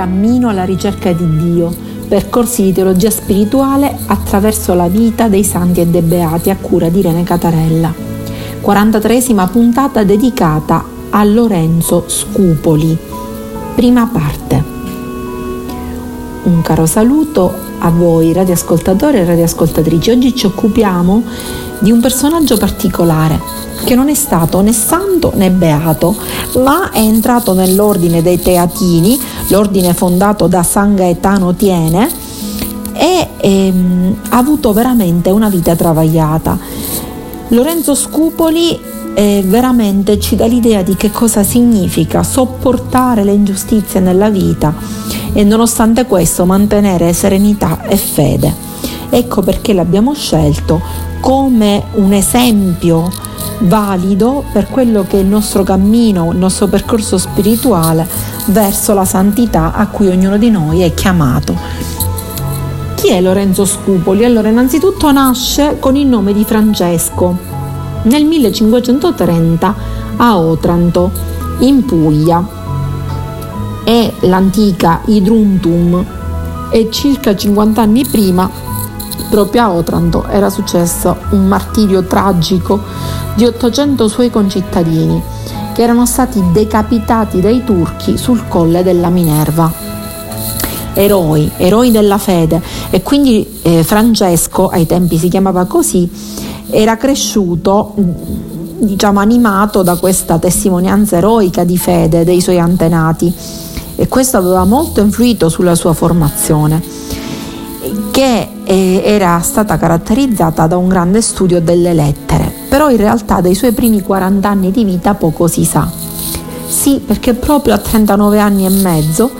cammino alla ricerca di Dio, percorsi di teologia spirituale attraverso la vita dei santi e dei beati a cura di Irene Catarella. 43esima puntata dedicata a Lorenzo Scupoli. Prima parte. Un caro saluto a voi radioascoltatori e radioascoltatrici. Oggi ci occupiamo di un personaggio particolare che non è stato né santo né beato, ma è entrato nell'ordine dei Teatini, l'ordine fondato da San Gaetano Tiene, e ehm, ha avuto veramente una vita travagliata. Lorenzo Scupoli eh, veramente ci dà l'idea di che cosa significa sopportare le ingiustizie nella vita e nonostante questo mantenere serenità e fede. Ecco perché l'abbiamo scelto come un esempio valido per quello che è il nostro cammino, il nostro percorso spirituale verso la santità a cui ognuno di noi è chiamato. Chi è Lorenzo Scupoli? Allora, innanzitutto nasce con il nome di Francesco nel 1530 a Otranto, in Puglia. È l'antica Idruntum e circa 50 anni prima, proprio a Otranto, era successo un martirio tragico di 800 suoi concittadini che erano stati decapitati dai turchi sul colle della Minerva. Eroi, eroi della fede e quindi eh, Francesco, ai tempi si chiamava così, era cresciuto diciamo animato da questa testimonianza eroica di fede dei suoi antenati e questo aveva molto influito sulla sua formazione che eh, era stata caratterizzata da un grande studio delle lettere, però in realtà dei suoi primi 40 anni di vita poco si sa. Sì, perché proprio a 39 anni e mezzo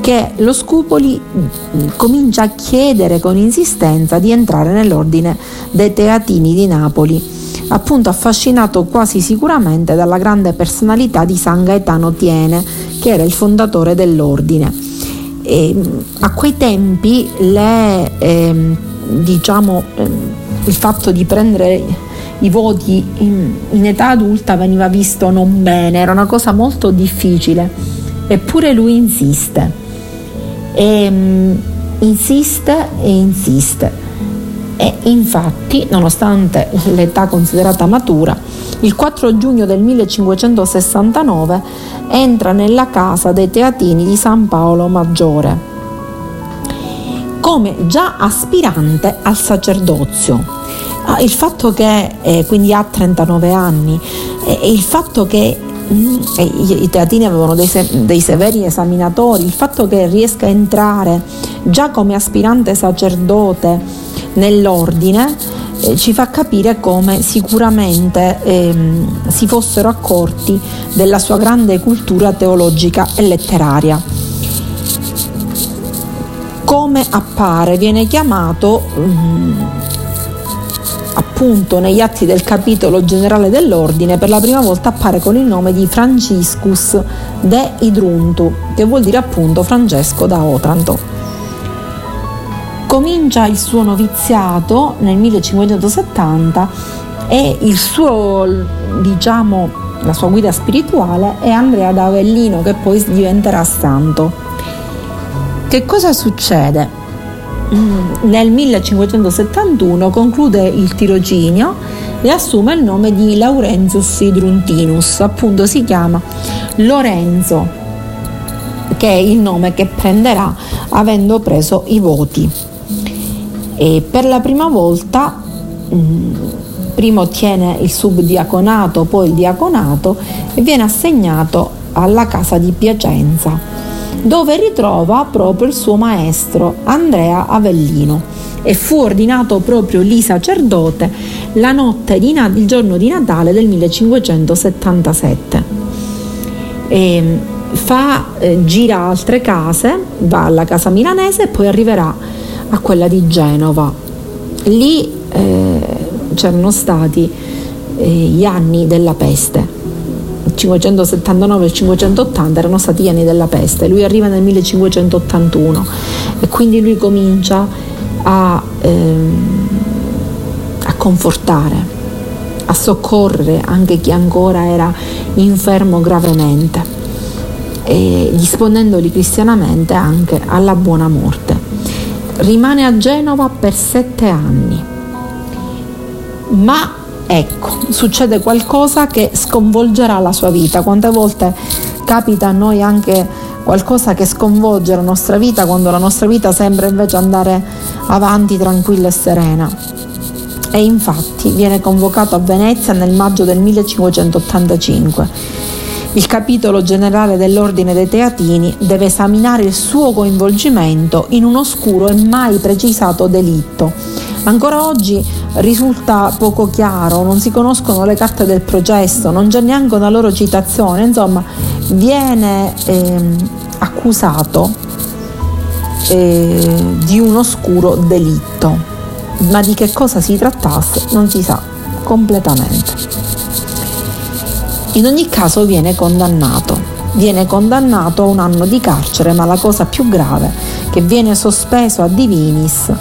che lo Scupoli mm, comincia a chiedere con insistenza di entrare nell'ordine dei Teatini di Napoli, appunto affascinato quasi sicuramente dalla grande personalità di San Gaetano Tiene, che era il fondatore dell'ordine e a quei tempi le, eh, diciamo, eh, il fatto di prendere i voti in, in, età adulta veniva visto non bene, era una cosa molto difficile, eppure lui insiste, e, um, insiste e insiste. E infatti, nonostante l'età considerata matura, il 4 giugno del 1569 entra nella casa dei Teatini di San Paolo Maggiore come già aspirante al sacerdozio. Ah, il fatto che eh, quindi ha 39 anni e il fatto che mm, i, teatini avevano dei, dei, severi esaminatori, il fatto che riesca a entrare già come aspirante sacerdote nell'ordine eh, ci fa capire come sicuramente ehm, si fossero accorti della sua grande cultura teologica e letteraria. Come appare, viene chiamato um, appunto negli atti del capitolo generale dell'ordine, per la prima volta appare con il nome di Franciscus de Idruntu, che vuol dire appunto Francesco da Otranto. Comincia il suo noviziato nel 1570 e il suo, diciamo, la sua guida spirituale è Andrea da Avellino che poi diventerà santo. Che cosa succede? Mm, nel 1571 conclude il tirocinio e assume il nome di Laurenzius Idruntinus, appunto si chiama Lorenzo, che è il nome che prenderà avendo preso i voti. E per la prima volta mm, prima ottiene il subdiaconato, poi il diaconato e viene assegnato alla casa di Piacenza, dove ritrova proprio il suo maestro Andrea Avellino e fu ordinato proprio lì sacerdote la notte di il giorno di Natale del 1577. E fa, eh, gira altre case, va alla casa milanese e poi arriverà a quella di Genova. Lì eh, c'erano stati eh, gli anni della peste. Il 579 e il 580 erano stati gli anni della peste. Lui arriva nel 1581 e quindi lui comincia a, ehm, a confortare, a soccorrere anche chi ancora era infermo gravemente e disponendoli cristianamente anche alla buona morte. Rimane a Genova per sette anni, ma ecco, succede qualcosa che sconvolgerà la sua vita. Quante volte capita a noi anche qualcosa che sconvolge la nostra vita quando la nostra vita sembra invece andare avanti tranquilla e serena. E infatti viene convocato a Venezia nel maggio del 1585 il capitolo generale dell'Ordine dei Teatini deve esaminare il suo coinvolgimento in un oscuro e mai precisato delitto. Ancora oggi risulta poco chiaro, non si conoscono le carte del processo, non c'è neanche una loro citazione, insomma viene eh, accusato eh, di un oscuro delitto, ma di che cosa si trattasse non si sa completamente. In ogni caso viene condannato. Viene condannato a un anno di carcere, ma la cosa più grave che viene sospeso a divinis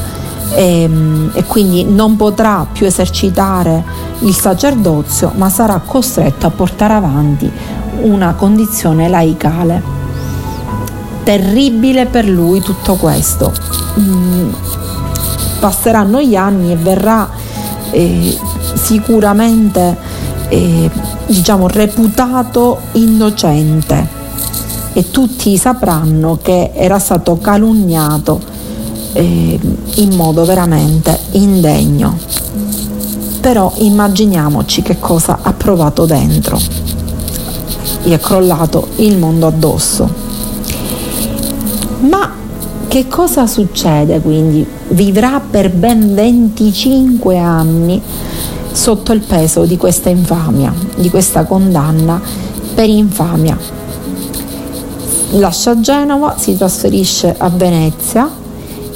e, ehm, e, quindi non potrà più esercitare il sacerdozio, ma sarà costretto a portare avanti una condizione laicale. Terribile per lui tutto questo. Mm, passeranno gli anni e verrà eh, sicuramente eh, diciamo, reputato innocente e tutti sapranno che era stato calunniato eh, in modo veramente indegno. Però immaginiamoci che cosa ha provato dentro. Gli è crollato il mondo addosso. Ma che cosa succede quindi? Vivrà per ben 25 anni sotto il peso di questa infamia, di questa condanna per infamia. Lascia Genova, si trasferisce a Venezia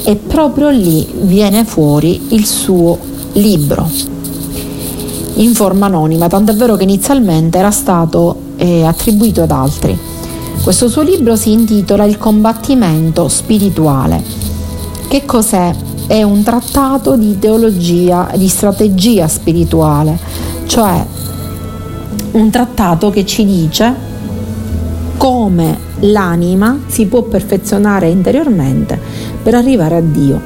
e proprio lì viene fuori il suo libro in forma anonima, tant'è vero che inizialmente era stato eh, attribuito ad altri. Questo suo libro si intitola Il combattimento spirituale. Che cos'è è un trattato di teologia, di strategia spirituale, cioè un trattato che ci dice come l'anima si può perfezionare interiormente per arrivare a Dio.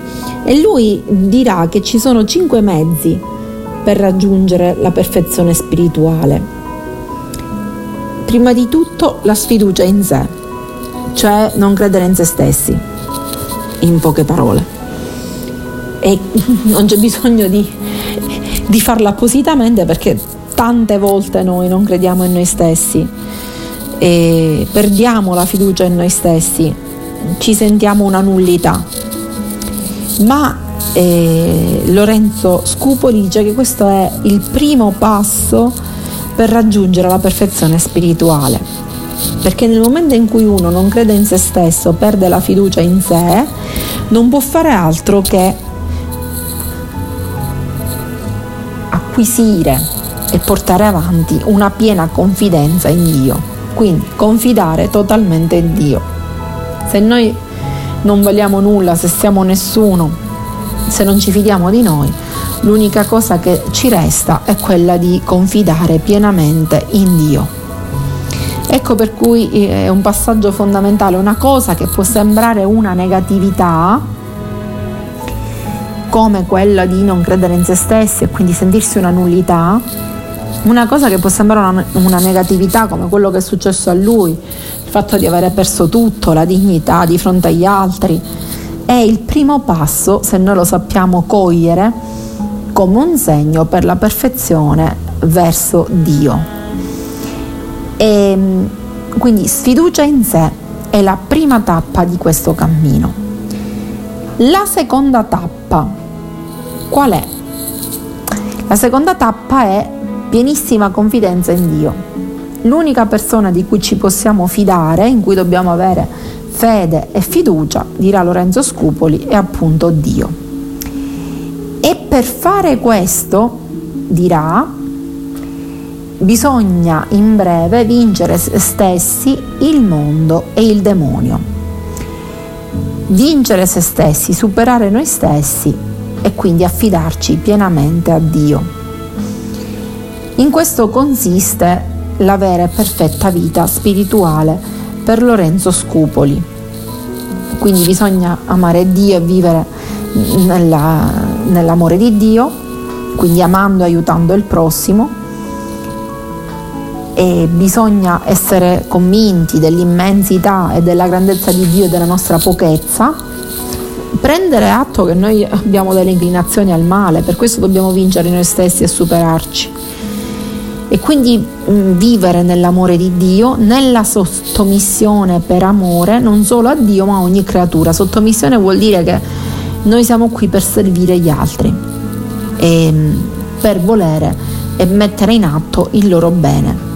E lui dirà che ci sono cinque mezzi per raggiungere la perfezione spirituale. Prima di tutto la sfiducia in sé, cioè non credere in se stessi, in poche parole e non c'è bisogno di, di farlo appositamente perché tante volte noi non crediamo in noi stessi e perdiamo la fiducia in noi stessi, ci sentiamo una nullità. Ma eh, Lorenzo Scupoli dice che questo è il primo passo per raggiungere la perfezione spirituale. Perché nel momento in cui uno non crede in se stesso, perde la fiducia in sé, non può fare altro che acquisire e portare avanti una piena confidenza in Dio. Quindi confidare totalmente in Dio. Se noi non vogliamo nulla, se siamo nessuno, se non ci fidiamo di noi, l'unica cosa che ci resta è quella di confidare pienamente in Dio. Ecco per cui eh, è un passaggio fondamentale, una cosa che può sembrare una negatività, come quella di non credere in se stessi e quindi sentirsi una nullità, una cosa che può sembrare una, una, negatività come quello che è successo a lui, il fatto di avere perso tutto, la dignità di fronte agli altri, è il primo passo, se noi lo sappiamo cogliere, come un segno per la perfezione verso Dio. E quindi sfiducia in sé è la prima tappa di questo cammino. La seconda tappa qual è? La seconda tappa è pienissima confidenza in Dio. L'unica persona di cui ci possiamo fidare, in cui dobbiamo avere fede e fiducia, dirà Lorenzo Scupoli, è appunto Dio. E per fare questo, dirà, bisogna in breve vincere se stessi, il mondo e il demonio vincere se stessi, superare noi stessi e quindi affidarci pienamente a Dio. In questo consiste la vera e perfetta vita spirituale per Lorenzo Scupoli. Quindi bisogna amare Dio e vivere nella, nell'amore di Dio, quindi amando e aiutando il prossimo. E bisogna essere convinti dell'immensità e della grandezza di Dio e della nostra pochezza, prendere atto che noi abbiamo delle inclinazioni al male, per questo dobbiamo vincere noi stessi e superarci e quindi mh, mm, vivere nell'amore di Dio, nella sottomissione per amore non solo a Dio ma a ogni creatura. Sottomissione vuol dire che noi siamo qui per servire gli altri, e, mm, per volere e mettere in atto il loro bene.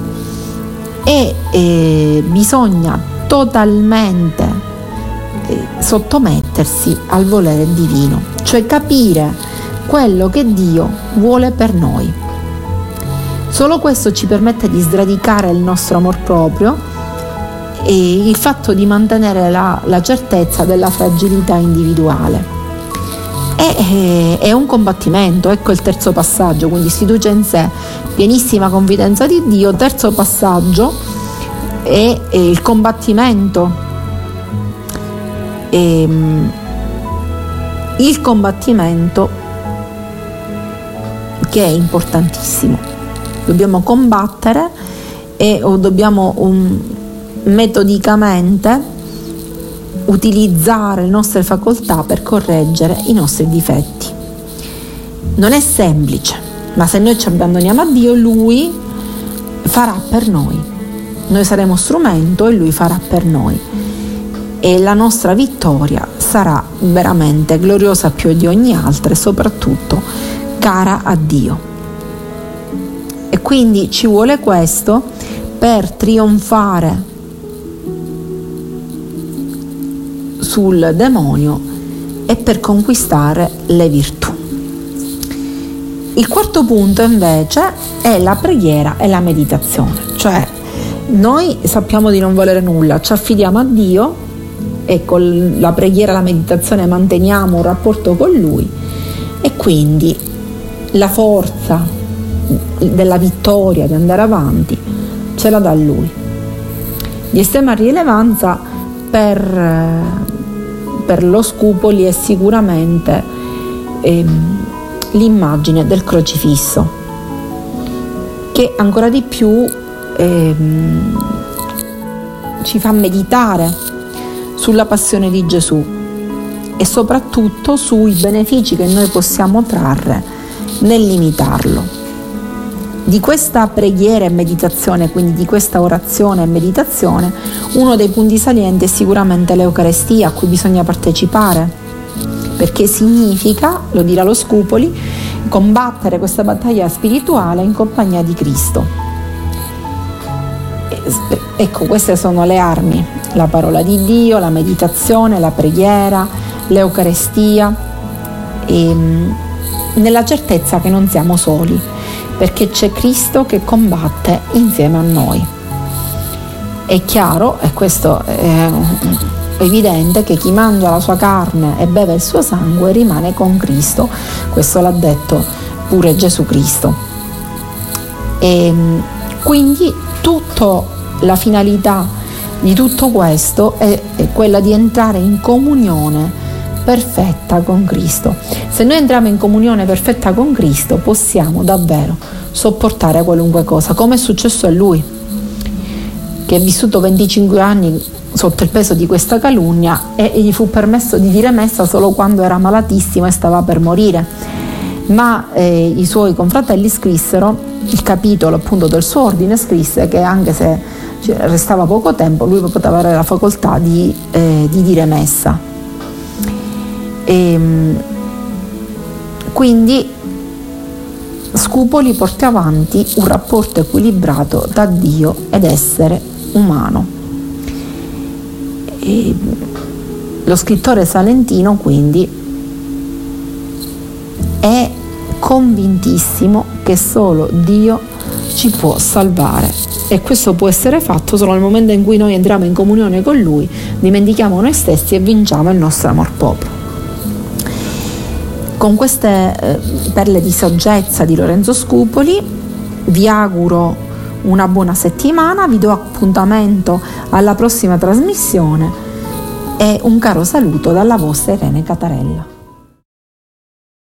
E, e bisogna totalmente eh, sottomettersi al volere divino, cioè capire quello che Dio vuole per noi. Solo questo ci permette di sradicare il nostro amor proprio e il fatto di mantenere la, la certezza della fragilità individuale. È, è, un combattimento, ecco il terzo passaggio, quindi fiducia in sé, pienissima confidenza di Dio. Terzo passaggio è, è il combattimento. E, ehm, il combattimento che è importantissimo dobbiamo combattere e o dobbiamo um, metodicamente utilizzare le nostre facoltà per correggere i nostri difetti. Non è semplice, ma se noi ci abbandoniamo a Dio, Lui farà per noi. Noi saremo strumento e Lui farà per noi. E la nostra vittoria sarà veramente gloriosa più di ogni altra e soprattutto cara a Dio. E quindi ci vuole questo per trionfare sul demonio e per conquistare le virtù. Il quarto punto invece è la preghiera e la meditazione, cioè noi sappiamo di non volere nulla, ci affidiamo a Dio e con la preghiera e la meditazione manteniamo un rapporto con Lui e quindi la forza della vittoria, di andare avanti, ce la dà lui. Di estrema rilevanza per, per lo Scupoli è sicuramente eh, l'immagine del crocifisso, che ancora di più eh, ci fa meditare sulla passione di Gesù e soprattutto sui benefici che noi possiamo trarre nell'imitarlo. Di questa preghiera e meditazione, quindi di questa orazione e meditazione, uno dei punti salienti è sicuramente l'Eucarestia a cui bisogna partecipare, perché significa, lo dirà lo Scupoli, combattere questa battaglia spirituale in compagnia di Cristo. Ecco, queste sono le armi, la parola di Dio, la meditazione, la preghiera, l'Eucarestia, e, nella certezza che non siamo soli perché c'è Cristo che combatte insieme a noi. È chiaro, e questo è evidente, che chi mangia la sua carne e beve il suo sangue rimane con Cristo. Questo l'ha detto pure Gesù Cristo. E quindi tutta la finalità di tutto questo è quella di entrare in comunione perfetta con Cristo. Se noi entriamo in comunione perfetta con Cristo possiamo davvero sopportare qualunque cosa, come è successo a lui, che ha vissuto 25 anni sotto il peso di questa calunnia e gli fu permesso di dire messa solo quando era malatissimo e stava per morire. Ma eh, i suoi confratelli scrissero il capitolo appunto del suo ordine, scrisse che anche se restava poco tempo lui poteva avere la facoltà di, eh, di dire messa. E, ehm, quindi Scupoli porta avanti un rapporto equilibrato tra Dio ed essere umano. E lo scrittore salentino quindi è convintissimo che solo Dio ci può salvare e questo può essere fatto solo nel momento in cui noi entriamo in comunione con Lui, dimentichiamo noi stessi e vinciamo il nostro amor proprio. Con queste eh, perle di saggezza di Lorenzo Scupoli vi auguro una buona settimana, vi do appuntamento alla prossima trasmissione e un caro saluto dalla vostra Irene Catarella.